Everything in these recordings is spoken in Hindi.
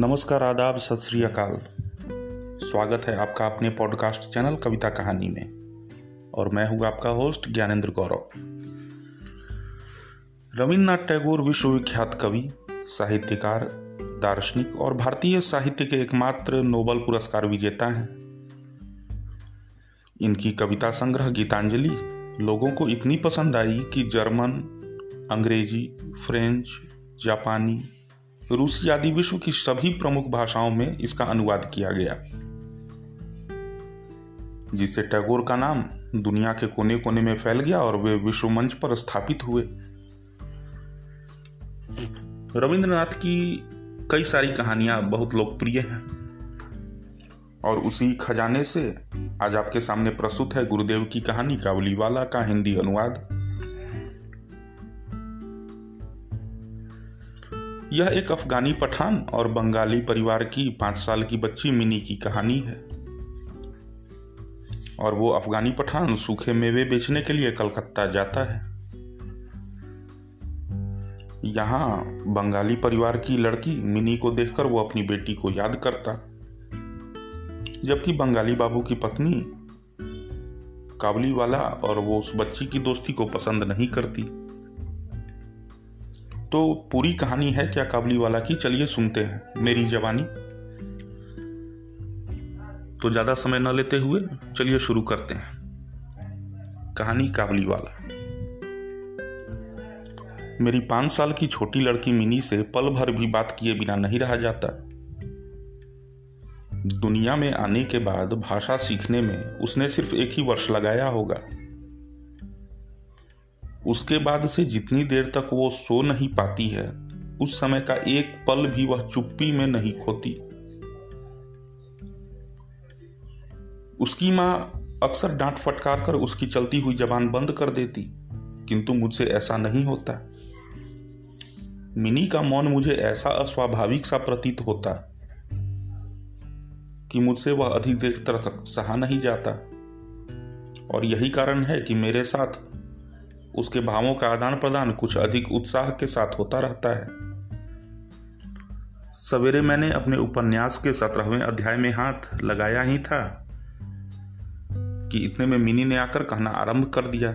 नमस्कार, आदाब, सत अकाल। स्वागत है आपका अपने पॉडकास्ट चैनल कविता कहानी में। और मैं हूँ आपका होस्ट ज्ञानेंद्र गौरव। रविन्द्रनाथ टैगोर विश्वविख्यात कवि, साहित्यकार, दार्शनिक और भारतीय साहित्य के एकमात्र नोबल पुरस्कार विजेता हैं। इनकी कविता संग्रह गीतांजलि लोगों को इतनी पसंद आई कि जर्मन, अंग्रेज़ी, फ्रेंच, जापानी रूसी आदि विश्व की सभी प्रमुख भाषाओं में इसका अनुवाद किया गया, जिससे टैगोर का नाम दुनिया के कोने कोने में फैल गया और वे विश्व मंच पर स्थापित हुए। रविंद्रनाथ की कई सारी कहानियाँ बहुत लोकप्रिय हैं, और उसी खजाने से आज आपके सामने प्रस्तुत है गुरुदेव की कहानी काबुलीवाला का हिंदी अनुवाद। यह एक अफगानी पठान और बंगाली परिवार की पाँच साल की बच्ची मिनी की कहानी है। और वो अफगानी पठान सूखे मेवे बेचने के लिए कलकत्ता जाता है। यहाँ बंगाली परिवार की लड़की मिनी को देखकर वो अपनी बेटी को याद करता। जबकि बंगाली बाबू की पत्नी काबली वाला और वो उस बच्ची की दोस्ती को पसंद नहीं करती। तो पूरी कहानी है क्या काबली वाला की? चलिए सुनते हैं। मेरी जवानी। तो ज़्यादा समय न लेते हुए चलिए शुरू करते हैं। कहानी काबली वाला। मेरी पाँच साल की छोटी लड़की मिनी से पल भर भी बात किए बिना नहीं रहा जाता। दुनिया में आने के बाद भाषा सीखने में उसने सिर्फ़ एक ही वर्ष लगाया होगा। उसके बाद से जितनी देर तक वो सो नहीं पाती है, उस समय का एक पल भी वह चुप्पी में नहीं खोती। उसकी माँ अक्सर डांट फटकार कर उसकी चलती हुई जबान बंद कर देती, किंतु मुझसे ऐसा नहीं होता। मिनी का मौन मुझे ऐसा अस्वाभाविक सा प्रतीत होता कि मुझसे वह अधिक देर तक सहा नहीं जाता। और यही कारण है कि मेरे साथ उसके भावों का आदान प्रदान कुछ अधिक उत्साह के साथ होता रहता है। सवेरे मैंने अपने उपन्यास के सत्रहवें अध्याय में हाथ लगाया ही था कि इतने में मिनी ने आकर कहना आरंभ कर दिया।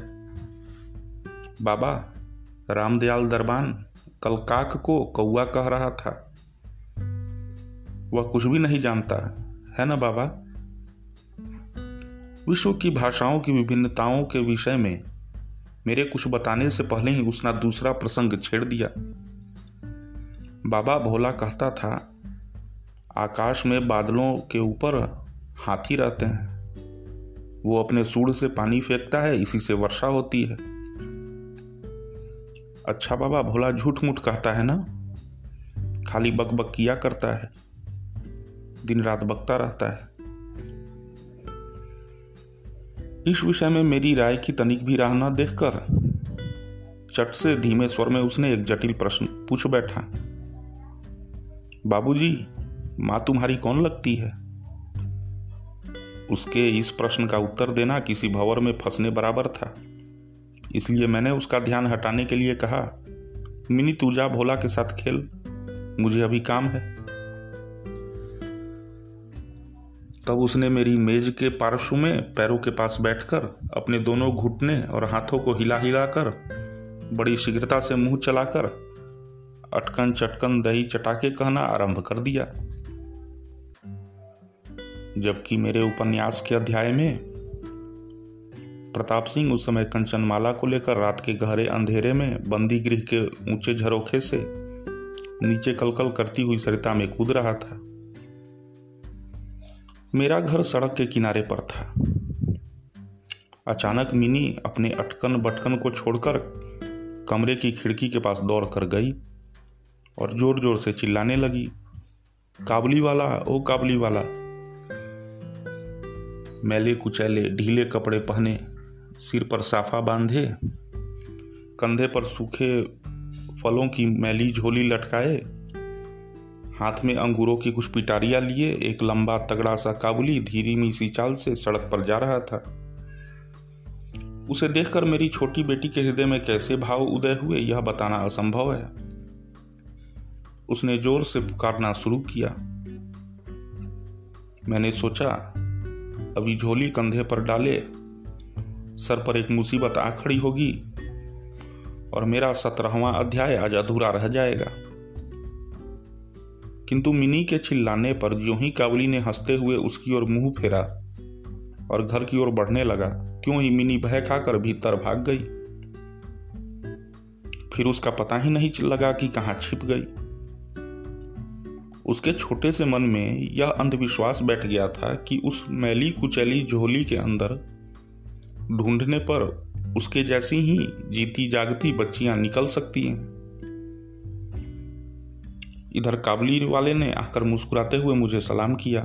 बाबा, रामदयाल दरबान कल काक को कौआ कह रहा था। वह कुछ भी नहीं जानता, है ना बाबा? विश्व की भाषाओं की विभिन्नताओं के विषय में मेरे कुछ बताने से पहले ही उसने दूसरा प्रसंग छेड़ दिया। बाबा भोला कहता था, आकाश में बादलों के ऊपर हाथी रहते हैं। वो अपने सूढ़ से पानी फेंकता है, इसी से वर्षा होती है। अच्छा बाबा भोला झूठ मूठ कहता है ना? खाली बक बक किया करता है, दिन रात बकता रहता है। इस विषय में मेरी राय की तनिक भी राह न देखकर चट से धीमे स्वर में उसने एक जटिल प्रश्न पूछ बैठा। बाबूजी, माँ तुम्हारी कौन लगती है? उसके इस प्रश्न का उत्तर देना किसी भंवर में फंसने बराबर था। इसलिए मैंने उसका ध्यान हटाने के लिए कहा, मिनी, तू जा भोला के साथ खेल। मुझे अभी काम है। तब उसने मेरी मेज के पार्श्व में पैरों के पास बैठकर अपने दोनों घुटने और हाथों को हिला हिलाकर बड़ी शीघ्रता से मुँह चलाकर अटकन चटकन दही चटाके कहना आरंभ कर दिया। जबकि मेरे उपन्यास के अध्याय में प्रताप सिंह उस समय कंचनमाला को लेकर रात के गहरे अंधेरे में बंदी गृह के ऊँचे झरोखे से नीचे कलकल करती हुई सरिता में कूद रहा था। मेरा घर सड़क के किनारे पर था। अचानक मिनी अपने अटकन बटकन को छोड़कर कमरे की खिड़की के पास दौड़ कर गई और ज़ोर ज़ोर से चिल्लाने लगी, काबली वाला, ओ काबली वाला। मैले कुचैले ढीले कपड़े पहने, सिर पर साफा बांधे, कंधे पर सूखे फलों की मैली झोली लटकाए हाथ में अंगूरों की कुछ पिटारियाँ लिए, एक लंबा तगड़ा सा काबुली धीरी मीसी चाल से सड़क पर जा रहा था। उसे देखकर मेरी छोटी बेटी के हृदय में कैसे भाव उदय हुए, यह बताना असंभव है। उसने ज़ोर से पुकारना शुरू किया। मैंने सोचा, अभी झोली कंधे पर डाले, सर पर एक मुसीबत आ खड़ी होगी, और मेरा सत्रहवा अध्याय आज अधूरा रह जाएगा। किंतु मिनी के चिल्लाने पर जो ही काबली ने हँसते हुए उसकी ओर मुँह फेरा और घर की ओर बढ़ने लगा, क्यों ही मिनी भय खाकर भीतर भाग गई। फिर उसका पता ही नहीं लगा कि कहाँ छिप गई। उसके छोटे से मन में यह अंधविश्वास बैठ गया था कि उस मैली कुचैली झोली के अंदर ढूँढने पर उसके जैसी ही जीती जागती बच्चियाँ निकल सकती हैं। इधर काबली वाले ने आकर मुस्कुराते हुए मुझे सलाम किया।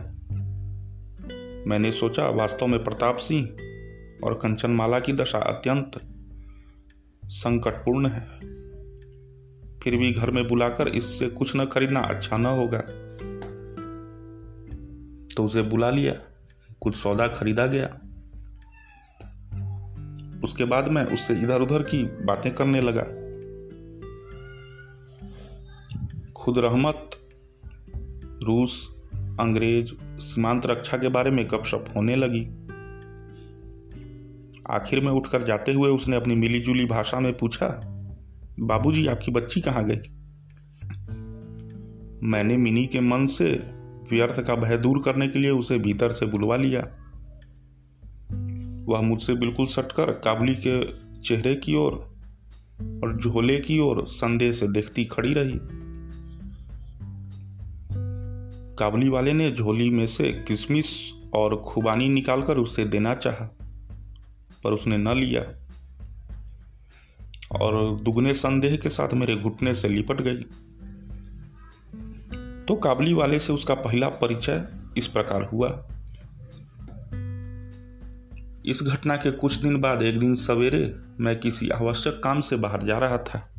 मैंने सोचा, वास्तव में प्रताप सिंह और कंचनमाला की दशा अत्यंत संकटपूर्ण है। फिर भी घर में बुलाकर इससे कुछ न खरीदना अच्छा न होगा। तो उसे बुला लिया, कुछ सौदा खरीदा गया। उसके बाद मैं उससे इधर उधर की बातें करने लगा। खुद रहमत रूस अंग्रेज़ सीमांत रक्षा के बारे में गपशप होने लगी। आखिर में उठकर जाते हुए उसने अपनी मिलीजुली भाषा में पूछा बाबूजी आपकी बच्ची कहाँ गई? मैंने मिनी के मन से व्यर्थ का भय दूर करने के लिए उसे भीतर से बुलवा लिया। वह मुझसे बिल्कुल सटकर काबली के चेहरे की ओर और, झोले की ओर संदेह से देखती खड़ी रही। काबली वाले ने झोली में से किशमिश और खुबानी निकालकर उसे देना चाहा, पर उसने न लिया। और दुगने संदेह के साथ मेरे घुटने से लिपट गई। तो काबली वाले से उसका पहला परिचय इस प्रकार हुआ। इस घटना के कुछ दिन बाद एक दिन सवेरे मैं किसी आवश्यक काम से बाहर जा रहा था।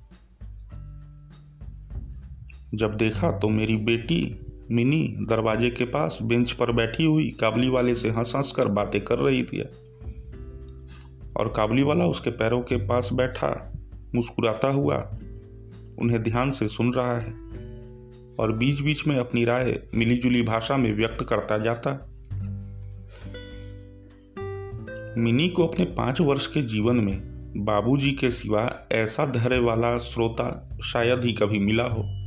जब देखा तो मेरी बेटी मिनी दरवाजे के पास बेंच पर बैठी हुई काबली वाले से हंस हंस कर बातें कर रही थी। और काबली वाला उसके पैरों के पास बैठा, मुस्कुराता हुआ, उन्हें ध्यान से सुन रहा है और बीच बीच में अपनी राय मिलीजुली भाषा में व्यक्त करता जाता। मिनी को अपने पाँच वर्ष के जीवन में बाबूजी के सिवा ऐसा धैर्य वाला श्रोता शायद ही कभी मिला हो।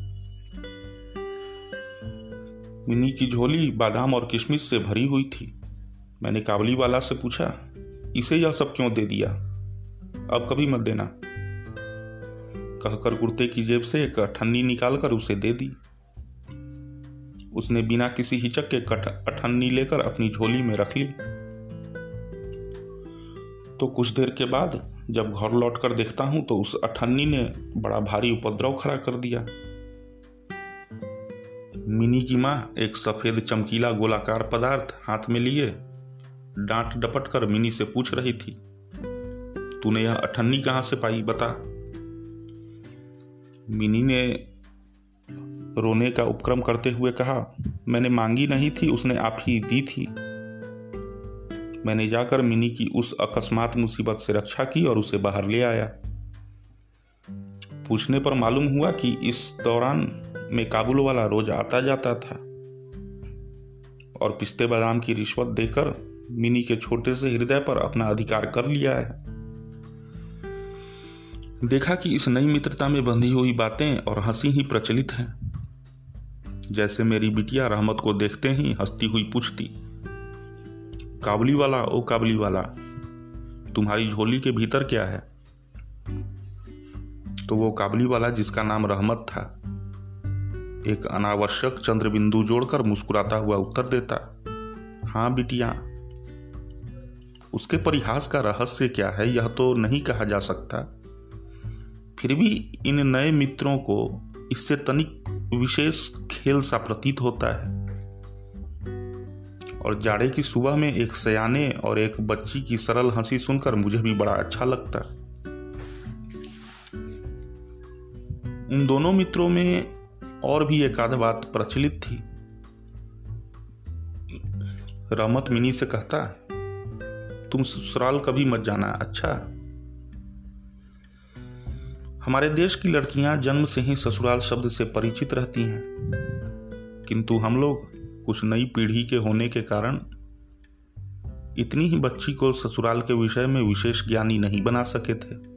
मिनी की झोली बादाम और किशमिश से भरी हुई थी। मैंने काबली वाला से पूछा, इसे यह सब क्यों दे दिया? अब कभी मत देना। कहकर कुर्ते की जेब से एक अठन्नी निकालकर उसे दे दी। उसने बिना किसी हिचक के कट अठन्नी लेकर अपनी झोली में रख ली। तो कुछ देर के बाद जब घर लौटकर देखता हूँ तो उस अठन्नी ने बड़ा भारी उपद्रव खड़ा कर दिया। मिनी की माँ एक सफ़ेद चमकीला गोलाकार पदार्थ हाथ में लिए, डांट डपट कर मिनी से पूछ रही थी, तूने यह अठन्नी कहाँ से पाई, बता? मिनी ने रोने का उपक्रम करते हुए कहा, मैंने मांगी नहीं थी, उसने आप ही दी थी। मैंने जाकर मिनी की उस अकस्मात मुसीबत से रक्षा की और उसे बाहर ले आया। पूछने पर मालूम हुआ कि इस दौरान में काबुल वाला रोज आता जाता था। और पिस्ते बादाम की रिश्वत देकर मिनी के छोटे से हृदय पर अपना अधिकार कर लिया है। देखा कि इस नई मित्रता में बंधी हुई बातें और हँसी ही प्रचलित हैं। जैसे मेरी बिटिया रहमत को देखते ही हंसती हुई पूछती, काबली वाला, ओ काबली वाला, तुम्हारी झोली के भीतर क्या है? तो वो काबली वाला, जिसका नाम रहमत था एक अनावश्यक चंद्र बिंदु जोड़कर मुस्कुराता हुआ उत्तर देता हाँ बिटिया, उसके परिहास का रहस्य क्या है यह तो नहीं कहा जा सकता। फिर भी इन नए मित्रों को इससे तनिक विशेष खेल सा प्रतीत होता है। और जाड़े की सुबह में एक सयाने और एक बच्ची की सरल हँसी सुनकर मुझे भी बड़ा अच्छा लगता। उन दोनों मित्रों में और भी एक आध बात प्रचलित थी। रहमत मिनी से कहता, तुम ससुराल कभी मत जाना अच्छा? हमारे देश की लड़कियाँ जन्म से ही ससुराल शब्द से परिचित रहती हैं। किंतु हम लोग कुछ नई पीढ़ी के होने के कारण इतनी ही बच्ची को ससुराल के विषय में विशेष ज्ञानी नहीं बना सके थे।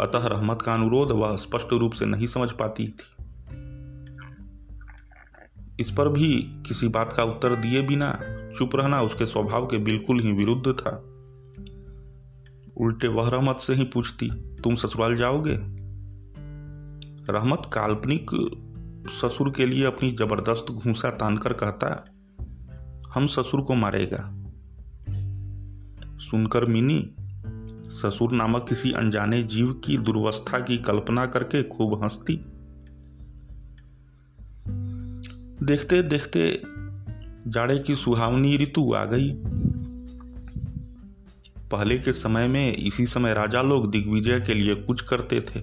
अतः रहमत का अनुरोध वह स्पष्ट रूप से नहीं समझ पाती थी। इस पर भी किसी बात का उत्तर दिए बिना चुप रहना उसके स्वभाव के बिल्कुल ही विरुद्ध था। उल्टे वह रहमत से ही पूछती, तुम ससुराल जाओगे? रहमत काल्पनिक ससुर के लिए अपनी ज़बरदस्त घूसा तानकर कहता, हम ससुर को मारेगा। सुनकर मिनी ससुर नामक किसी अनजाने जीव की दुर्वस्था की कल्पना करके खूब हंसती। देखते देखते जाड़े की सुहावनी ऋतु आ गई। पहले के समय में इसी समय राजा लोग दिग्विजय के लिए कुछ करते थे।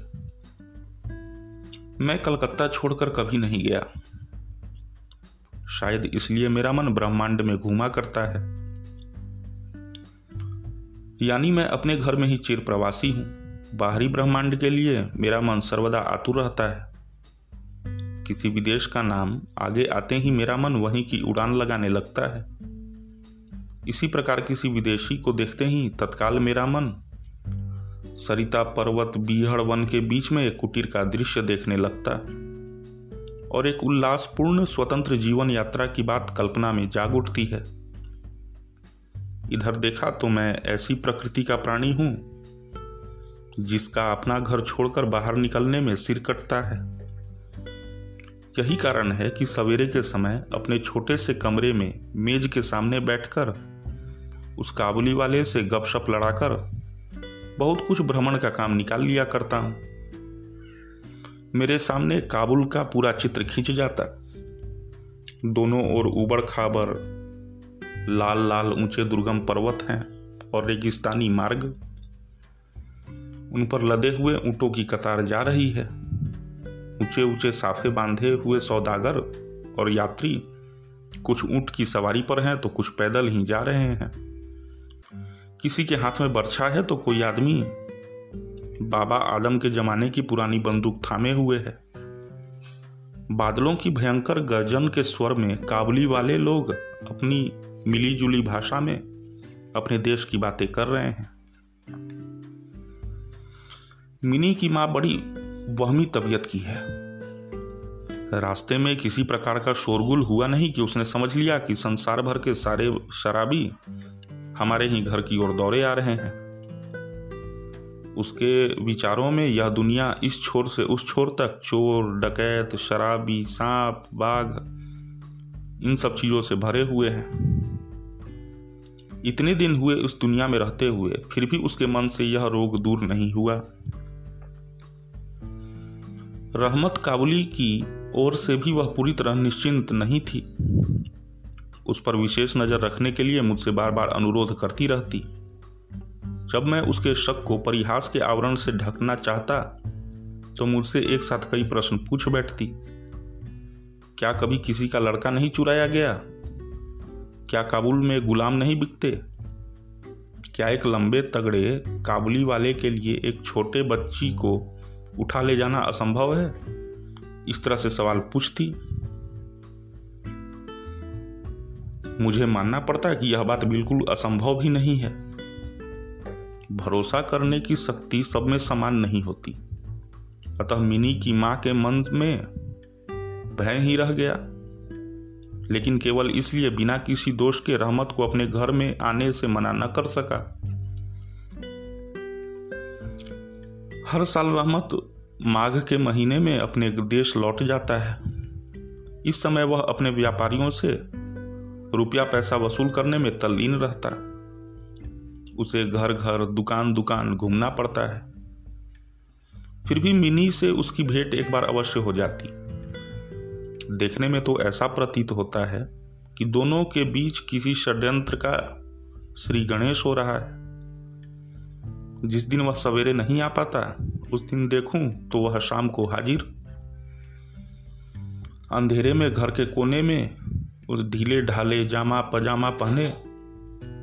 मैं कलकत्ता छोड़कर कभी नहीं गया। शायद इसलिए मेरा मन ब्रह्मांड में घूमा करता है। यानी मैं अपने घर में ही चिर प्रवासी हूँ। बाहरी ब्रह्मांड के लिए मेरा मन सर्वदा आतुर रहता है। किसी विदेश का नाम आगे आते ही मेरा मन वहीं की उड़ान लगाने लगता है। इसी प्रकार किसी विदेशी को देखते ही तत्काल मेरा मन सरिता पर्वत बीहड़ वन के बीच में एक कुटीर का दृश्य देखने लगता और एक उल्लासपूर्ण स्वतंत्र जीवन यात्रा की बात कल्पना में जाग उठती है। इधर देखा तो मैं ऐसी प्रकृति का प्राणी हूँ, जिसका अपना घर छोड़कर बाहर निकलने में सिर कटता है। यही कारण है कि सवेरे के समय अपने छोटे से कमरे में मेज के सामने बैठकर, उस काबुली वाले से गपशप लड़ाकर बहुत कुछ भ्रमण का काम निकाल लिया करता हूँ। मेरे सामने काबुल का पूरा चित्र खींच जाता। दोनों ओर उबड़ खाबड़ लाल लाल ऊँचे दुर्गम पर्वत हैं और रेगिस्तानी मार्ग। उन पर लदे हुए ऊंटों की कतार जा रही है। ऊँचे ऊँचे साफे बांधे हुए सौदागर और यात्री कुछ ऊँट की सवारी पर हैं तो कुछ पैदल ही जा रहे हैं। किसी के हाथ में बर्छा है तो कोई आदमी। बाबा आदम के जमाने की पुरानी बंदूक थामे हुए है। बादलों की भयंकर गर्जन के स्वर में काबुली वाले लोग अपनी मिली जुली भाषा में अपने देश की बातें कर रहे हैं। मिनी की माँ बड़ी वहमी तबीयत की है। रास्ते में किसी प्रकार का शोरगुल हुआ नहीं कि उसने समझ लिया कि संसार भर के सारे शराबी हमारे ही घर की ओर दौड़े आ रहे हैं। उसके विचारों में यह दुनिया इस छोर से उस छोर तक, चोर, डकैत, शराबी, सांप, बाघ, इन सब चीज़ों से भरे हुए हैं। इतने दिन हुए उस दुनिया में रहते हुए, फिर भी उसके मन से यह रोग दूर नहीं हुआ। रहमत काबुली की ओर से भी वह पूरी तरह निश्चिंत नहीं थी। उस पर विशेष नज़र रखने के लिए मुझसे बार बार अनुरोध करती रहती। जब मैं उसके शक को परिहास के आवरण से ढकना चाहता तो मुझसे एक साथ कई प्रश्न पूछ बैठती। क्या कभी किसी का लड़का नहीं चुराया गया? क्या काबुल में गुलाम नहीं बिकते? क्या एक लंबे तगड़े काबुली वाले के लिए एक छोटे बच्ची को उठा ले जाना असंभव है? इस तरह से सवाल पूछती। मुझे मानना पड़ता है कि यह बात बिल्कुल असंभव भी नहीं है। भरोसा करने की शक्ति सब में समान नहीं होती। अतः मिनी की माँ के मन में भय ही रह गया। लेकिन केवल इसलिए बिना किसी दोष के रहमत को अपने घर में आने से मना न कर सका। हर साल रहमत माघ के महीने में अपने देश लौट जाता है। इस समय वह अपने व्यापारियों से रुपया पैसा वसूल करने में तल्लीन रहता। उसे घर घर दुकान दुकान घूमना पड़ता है। फिर भी मिनी से उसकी भेंट एक बार अवश्य हो जाती। देखने में तो ऐसा प्रतीत होता है कि दोनों के बीच किसी षड्यंत्र का श्री गणेश हो रहा है। जिस दिन वह सवेरे नहीं आ पाता, उस दिन देखूँ तो वह शाम को हाजिर। अंधेरे में घर के कोने में उस ढीले ढाले जामा पजामा पहने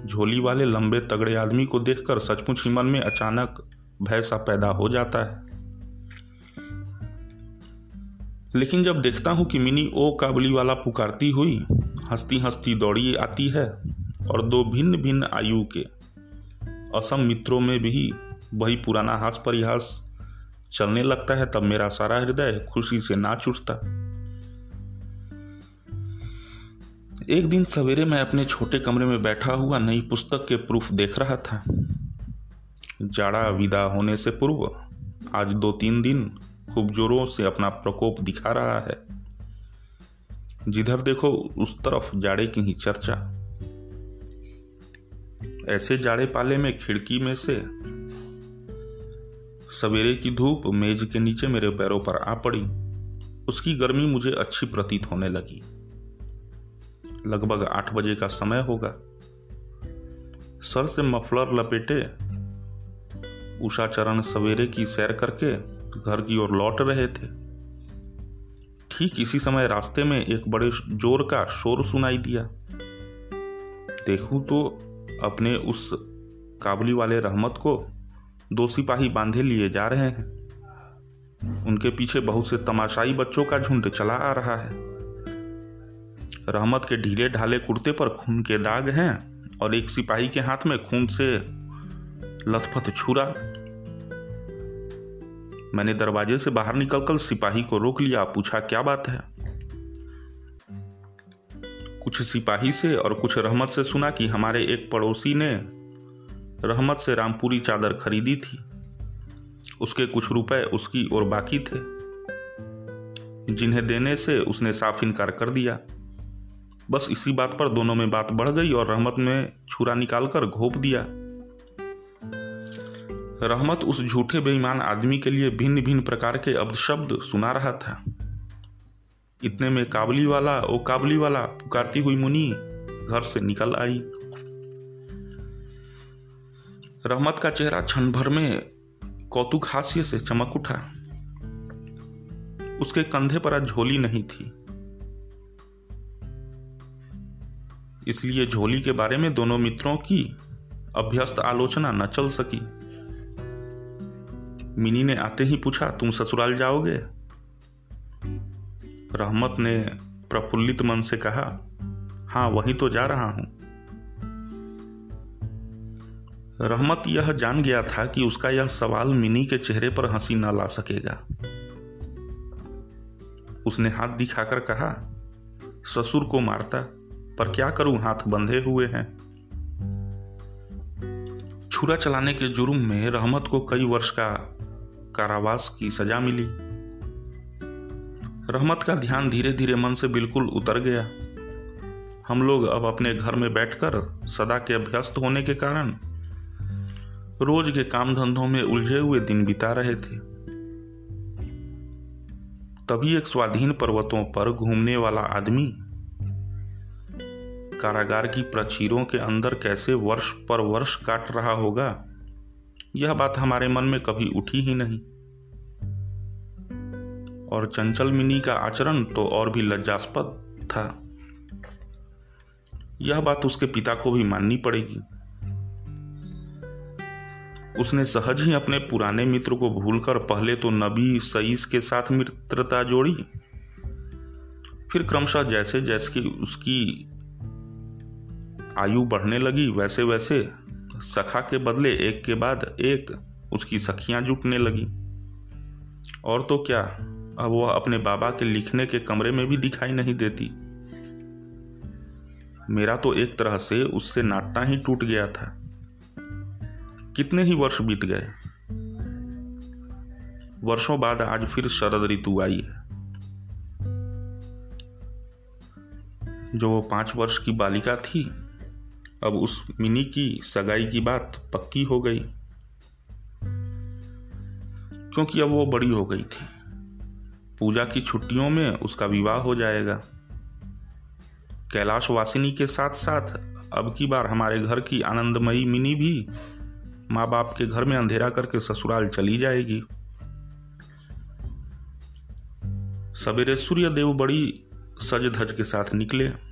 झोली वाले लंबे तगड़े आदमी को देखकर सचमुच ही मन में अचानक भय सा पैदा हो जाता है। लेकिन जब देखता हूँ कि मिनी ओ काबली वाला पुकारती हुई हंसती हंसती दौड़ी आती है और दो भिन्न भिन्न आयु के असम मित्रों में भी वही पुराना हास परिहास चलने लगता है, तब मेरा सारा हृदय खुशी से नाच उठता। एक दिन सवेरे मैं अपने छोटे कमरे में बैठा हुआ नई पुस्तक के प्रूफ देख रहा था। जाड़ा विदा होने से पूर्व आज दो तीन दिन खूब जोरों से अपना प्रकोप दिखा रहा है। जिधर देखो, उस तरफ़ जाड़े की ही चर्चा। ऐसे जाड़े पाले में खिड़की में से सवेरे की धूप मेज के नीचे मेरे पैरों पर आ पड़ी। उसकी गर्मी मुझे अच्छी प्रतीत होने लगी। लगभग आठ बजे का समय होगा। सर से मफलर लपेटे। उषा चरण सवेरे की सैर करके घर की ओर लौट रहे थे। ठीक इसी समय रास्ते में एक बड़े ज़ोर का शोर सुनाई दिया। देखूँ तो अपने उस काबली वाले रहमत को दो सिपाही बांधे लिए जा रहे हैं। उनके पीछे बहुत से तमाशाई बच्चों का झुंड चला आ रहा है। रहमत के ढीले ढाले कुर्ते पर खून के दाग हैं और एक सिपाही के हाथ में खून से लथपथ छुरा मैंने दरवाजे से बाहर निकलकर सिपाही को रोक लिया। पूछा, क्या बात है? कुछ सिपाही से और कुछ रहमत से सुना कि हमारे एक पड़ोसी ने रहमत से रामपुरी चादर खरीदी थी। उसके कुछ रुपए उसकी और बाकी थे। जिन्हें देने से उसने साफ़ इनकार कर दिया। बस इसी बात पर दोनों में बात बढ़ गई और रहमत ने छुरा निकालकर घोप दिया। रहमत उस झूठे बेईमान आदमी के लिए भिन्न भिन्न प्रकार के अब्द शब्द सुना रहा था। इतने में काबली वाला, ओ काबली वाला, पुकारती हुई मुनि घर से निकल आई। रहमत का चेहरा क्षण भर में कौतुक हास्य से चमक उठा। उसके कंधे पर आज झोली नहीं थी। इसलिए झोली के बारे में दोनों मित्रों की अभ्यस्त आलोचना न चल सकी। मिनी ने आते ही पूछा, तुम ससुराल जाओगे? रहमत ने प्रफुल्लित मन से कहा हाँ वही तो जा रहा हूँ। रहमत यह जान गया था कि उसका यह सवाल मिनी के चेहरे पर हँसी ना ला सकेगा। उसने हाथ दिखाकर कहा, ससुर को मारता, पर क्या करूँ? हाथ बंधे हुए हैं। छुरा चलाने के जुर्म में रहमत को कई वर्ष का कारावास की सजा मिली। रहमत का ध्यान धीरे धीरे मन से बिल्कुल उतर गया। हम लोग अब अपने घर में बैठकर सदा के अभ्यस्त होने के कारण रोज के काम धंधों में उलझे हुए दिन बिता रहे थे। तभी एक स्वाधीन पर्वतों पर घूमने वाला आदमी कारागार की प्रचीरों के अंदर कैसे वर्ष पर वर्ष काट रहा होगा यह बात हमारे मन में कभी उठी ही नहीं। और चंचल मिनी का आचरण तो और भी लज्जास्पद था। यह बात उसके पिता को भी माननी पड़ेगी। उसने सहज ही अपने पुराने मित्र को भूलकर पहले तो नबी सईस के साथ मित्रता जोड़ी। फिर क्रमशः जैसे जैसे उसकी आयु बढ़ने लगी वैसे वैसे सखा के बदले एक के बाद एक उसकी सखियाँ जुटने लगी। और तो क्या, अब वह अपने बाबा के लिखने के कमरे में भी दिखाई नहीं देती। मेरा तो एक तरह से उससे नाटना ही टूट गया था। कितने ही वर्ष बीत गए। वर्षों बाद आज फिर शरद ऋतु आई है। जो वो पाँच वर्ष की बालिका थी अब उस मिनी की सगाई की बात पक्की हो गई। क्योंकि अब वो बड़ी हो गई थी। पूजा की छुट्टियों में उसका विवाह हो जाएगा। कैलाश वासिनी के साथ साथ अब की बार हमारे घर की आनंदमयी मिनी भी माँ बाप के घर में अंधेरा करके ससुराल चली जाएगी। सवेरे सूर्य देव बड़ी सज धज के साथ निकले।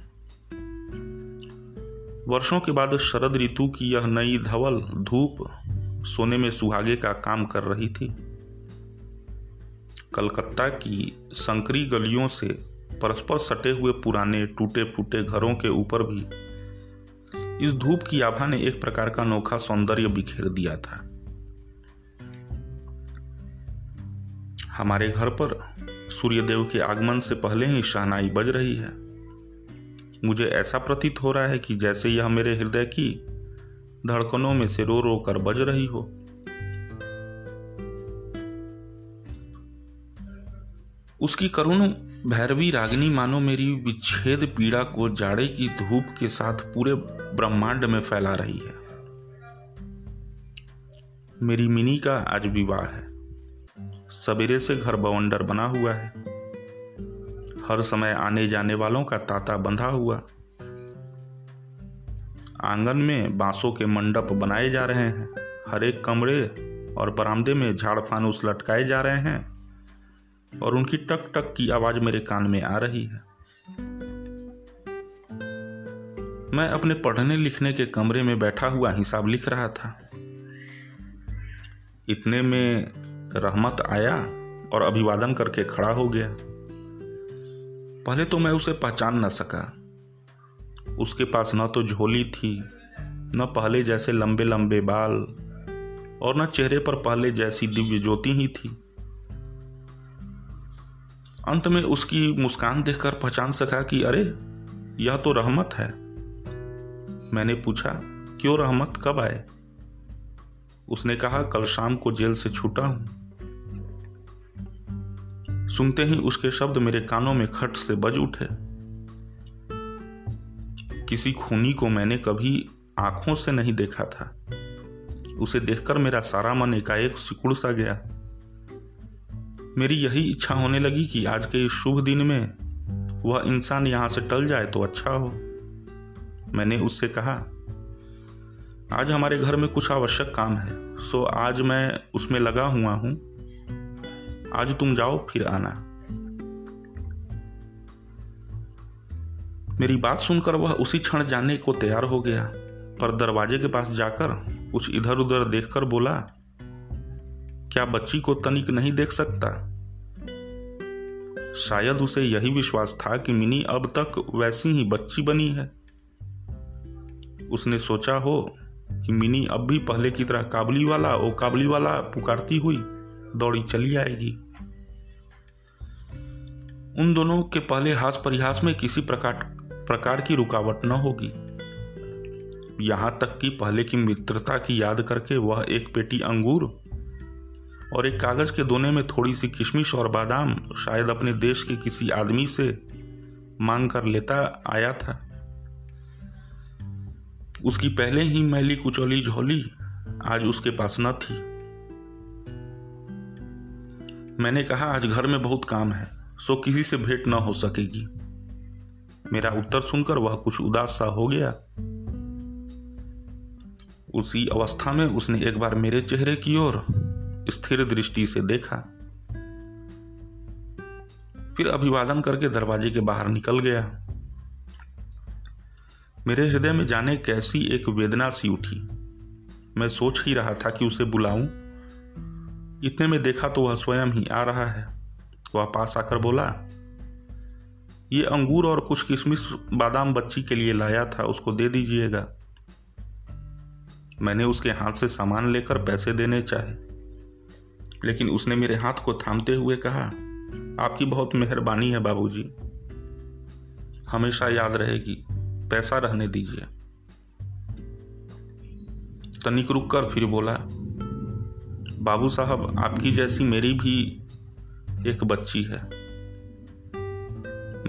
वर्षों के बाद शरद ऋतु की यह नई धवल धूप सोने में सुहागे का काम कर रही थी। कलकत्ता की संकरी गलियों से परस्पर सटे हुए पुराने टूटे फूटे घरों के ऊपर भी इस धूप की आभा ने एक प्रकार का अनोखा सौंदर्य बिखेर दिया था। हमारे घर पर सूर्यदेव के आगमन से पहले ही शहनाई बज रही है। मुझे ऐसा प्रतीत हो रहा है कि जैसे यह मेरे हृदय की धड़कनों में से रो रो कर बज रही हो। उसकी करुण भैरवी रागिनी मानो मेरी विच्छेद पीड़ा को जाड़े की धूप के साथ पूरे ब्रह्मांड में फैला रही है। मेरी मिनी का आज विवाह है। सवेरे से घर बवंडर बना हुआ है। हर समय आने जाने वालों का तांता बंधा हुआ। आँगन में बांसों के मंडप बनाए जा रहे हैं। हर एक कमरे और बरामदे में झाड़ फानूस लटकाए जा रहे हैं और उनकी टक टक की आवाज़ मेरे कान में आ रही है। मैं अपने पढ़ने लिखने के कमरे में बैठा हुआ हिसाब लिख रहा था। इतने में रहमत आया और अभिवादन करके खड़ा हो गया। पहले तो मैं उसे पहचान न सका। उसके पास न तो झोली थी, न पहले जैसे लंबे लंबे बाल, और न चेहरे पर पहले जैसी दिव्य ज्योति ही थी। अंत में उसकी मुस्कान देखकर पहचान सका कि अरे, यह तो रहमत है। मैंने पूछा, क्यों रहमत? कब आए? उसने कहा, कल शाम को जेल से छूटा हूँ। सुनते ही उसके शब्द मेरे कानों में खट से बज उठे। किसी खूनी को मैंने कभी आँखों से नहीं देखा था। उसे देखकर मेरा सारा मन एकाएक सिकुड़ सा गया। मेरी यही इच्छा होने लगी कि आज के इस शुभ दिन में वह इंसान यहाँ से टल जाए तो अच्छा हो। मैंने उससे कहा, आज हमारे घर में कुछ आवश्यक काम है, सो आज मैं उसमें लगा हुआ हूँ। आज तुम जाओ, फिर आना। मेरी बात सुनकर वह उसी क्षण जाने को तैयार हो गया, पर दरवाजे के पास जाकर कुछ इधर उधर देखकर बोला, क्या बच्ची को तनिक नहीं देख सकता? शायद उसे यही विश्वास था कि मिनी अब तक वैसी ही बच्ची बनी है। उसने सोचा हो कि मिनी अब भी पहले की तरह काबली वाला, ओ काबली वाला पुकारती हुई दौड़ी चली आएगी। उन दोनों के पहले हास परिहास में किसी प्रकार प्रकार की रुकावट न होगी। यहाँ तक कि पहले की मित्रता की याद करके वह एक पेटी अंगूर और एक कागज़ के दोने में थोड़ी सी किशमिश और बादाम शायद अपने देश के किसी आदमी से मांग कर लेता आया था। उसकी पहले ही मैली कुचौली झोली आज उसके पास न थी। मैंने कहा, आज घर में बहुत काम है, सो किसी से भेंट न हो सकेगी। मेरा उत्तर सुनकर वह कुछ उदास सा हो गया। उसी अवस्था में उसने एक बार मेरे चेहरे की ओर स्थिर दृष्टि से देखा। फिर अभिवादन करके दरवाजे के बाहर निकल गया। मेरे हृदय में जाने कैसी एक वेदना सी उठी। मैं सोच ही रहा था कि उसे बुलाऊं। इतने में देखा तो वह स्वयं ही आ रहा है। वह पास आकर बोला, ये अंगूर और कुछ किशमिश बादाम बच्ची के लिए लाया था, उसको दे दीजिएगा। मैंने उसके हाथ से सामान लेकर पैसे देने चाहे, लेकिन उसने मेरे हाथ को थामते हुए कहा, आपकी बहुत मेहरबानी है बाबूजी। हमेशा याद रहेगी, पैसा रहने दीजिए। तनिक रुक कर फिर बोला बाबू साहब, आपकी जैसी मेरी भी एक बच्ची है।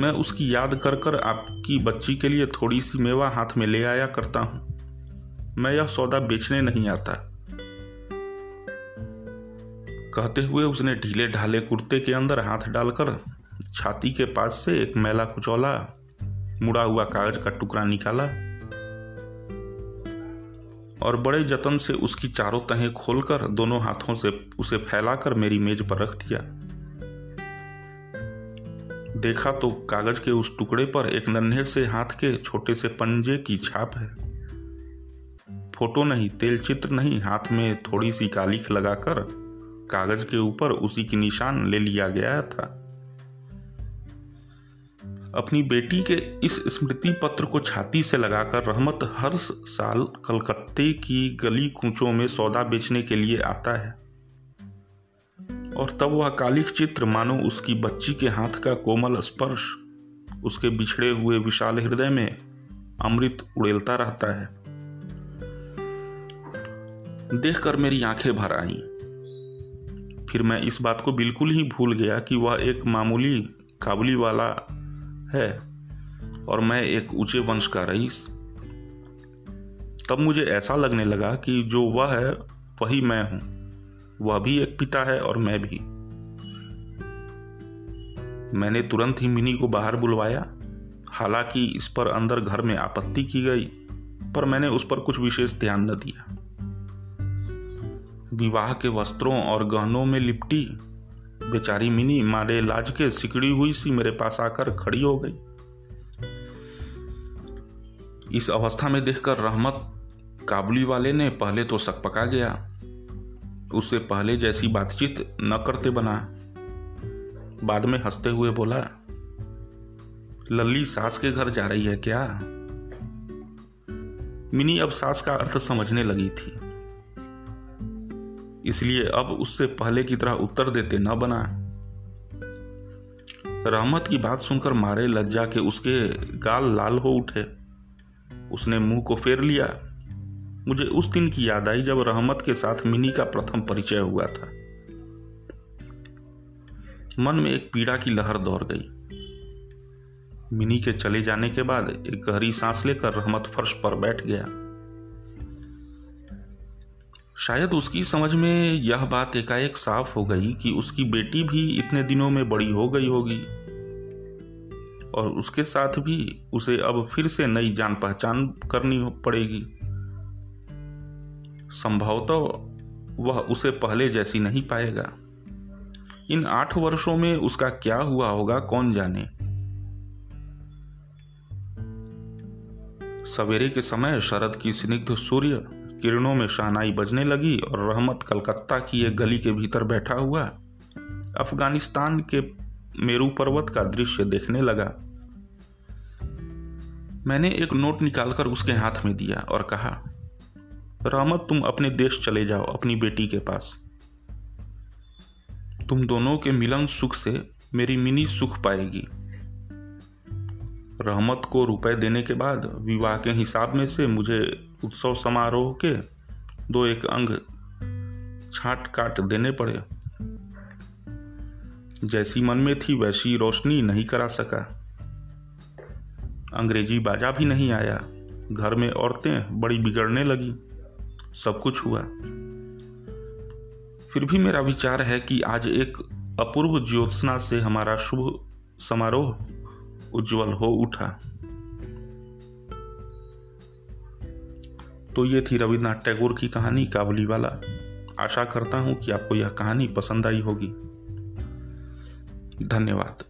मैं उसकी याद कर कर आपकी बच्ची के लिए थोड़ी सी मेवा हाथ में ले आया करता हूँ। मैं यह सौदा बेचने नहीं आता। कहते हुए उसने ढीले ढाले कुर्ते के अंदर हाथ डालकर छाती के पास से एक मैला कुचौला, मुड़ा हुआ कागज़ का टुकड़ा निकाला। और बड़े जतन से उसकी चारों तहें खोलकर दोनों हाथों से उसे फैलाकर मेरी मेज पर रख दिया। देखा तो कागज़ के उस टुकड़े पर एक नन्हे से हाथ के छोटे से पंजे की छाप है। फ़ोटो नहीं, तेल चित्र नहीं, हाथ में थोड़ी सी कालिख लगाकर कागज़ के ऊपर उसी की निशान ले लिया गया था। अपनी बेटी के इस स्मृति पत्र को छाती से लगाकर रहमत हर साल कलकत्ते की गली कूचों में सौदा बेचने के लिए आता है। और तब वह कालिक चित्र, मानो उसकी बच्ची के हाथ का कोमल स्पर्श, उसके बिछड़े हुए विशाल हृदय में अमृत उड़ेलता रहता है। देखकर मेरी आँखें भर आई। फिर मैं इस बात को बिल्कुल ही भूल गया कि वह एक मामूली काबुली वाला है और मैं एक ऊँचे वंश का रईस। तब मुझे ऐसा लगने लगा कि जो वह है, वही मैं हूँ। वह भी एक पिता है और मैं भी। मैंने तुरंत ही मिनी को बाहर बुलवाया। हालाँकि इस पर अंदर घर में आपत्ति की गई, पर मैंने उस पर कुछ विशेष ध्यान न दिया। विवाह के वस्त्रों और गहनों में लिपटी बेचारी मिनी मारे लाज के सिकड़ी हुई सी मेरे पास आकर खड़ी हो गई। इस अवस्था में देखकर रहमत काबुली वाले ने पहले तो शक पका गया। उससे पहले जैसी बातचीत न करते बना। बाद में हँसते हुए बोला, लल्ली, सास के घर जा रही है क्या? मिनी अब सास का अर्थ समझने लगी थी। इसलिए अब उससे पहले की तरह उत्तर देते न बना रहमत की बात सुनकर मारे लज्जा के उसके गाल लाल हो उठे। उसने मुँह को फेर लिया। मुझे उस दिन की याद आई जब रहमत के साथ मिनी का प्रथम परिचय हुआ था। मन में एक पीड़ा की लहर दौड़ गई। मिनी के चले जाने के बाद एक गहरी सांस लेकर रहमत फर्श पर बैठ गया। शायद उसकी समझ में यह बात एकाएक साफ़ हो गई कि उसकी बेटी भी इतने दिनों में बड़ी हो गई होगी। और उसके साथ भी उसे अब फिर से नई जान पहचान करनी पड़ेगी। संभवतः वह उसे पहले जैसी नहीं पाएगा। इन आठ वर्षों में उसका क्या हुआ होगा, कौन जाने? सवेरे के समय शरद की स्निग्ध सूर्य किरणों में शहनाई बजने लगी और रहमत कलकत्ता की एक गली के भीतर बैठा हुआ अफ़गानिस्तान के मेरू पर्वत का दृश्य देखने लगा। मैंने एक नोट निकालकर उसके हाथ में दिया और कहा, रहमत, तुम अपने देश चले जाओ, अपनी बेटी के पास। तुम दोनों के मिलन सुख से मेरी मिनी सुख पाएगी। रहमत को रुपए देने के बाद विवाह के हिसाब में से मुझे उत्सव समारोह के दो एक अंग छाट काट देने पड़े। जैसी मन में थी वैसी रोशनी नहीं करा सका। अंग्रेज़ी बाजा भी नहीं आया। घर में औरतें बड़ी बिगड़ने लगी। सब कुछ हुआ। फिर भी मेरा विचार है कि आज एक अपूर्व ज्योत्सना से हमारा शुभ समारोह उज्जवल हो उठा। तो ये थी रविन्द्रनाथ टैगोर की कहानी काबुली वाला। आशा करता हूँ कि आपको यह कहानी पसंद आई होगी। धन्यवाद।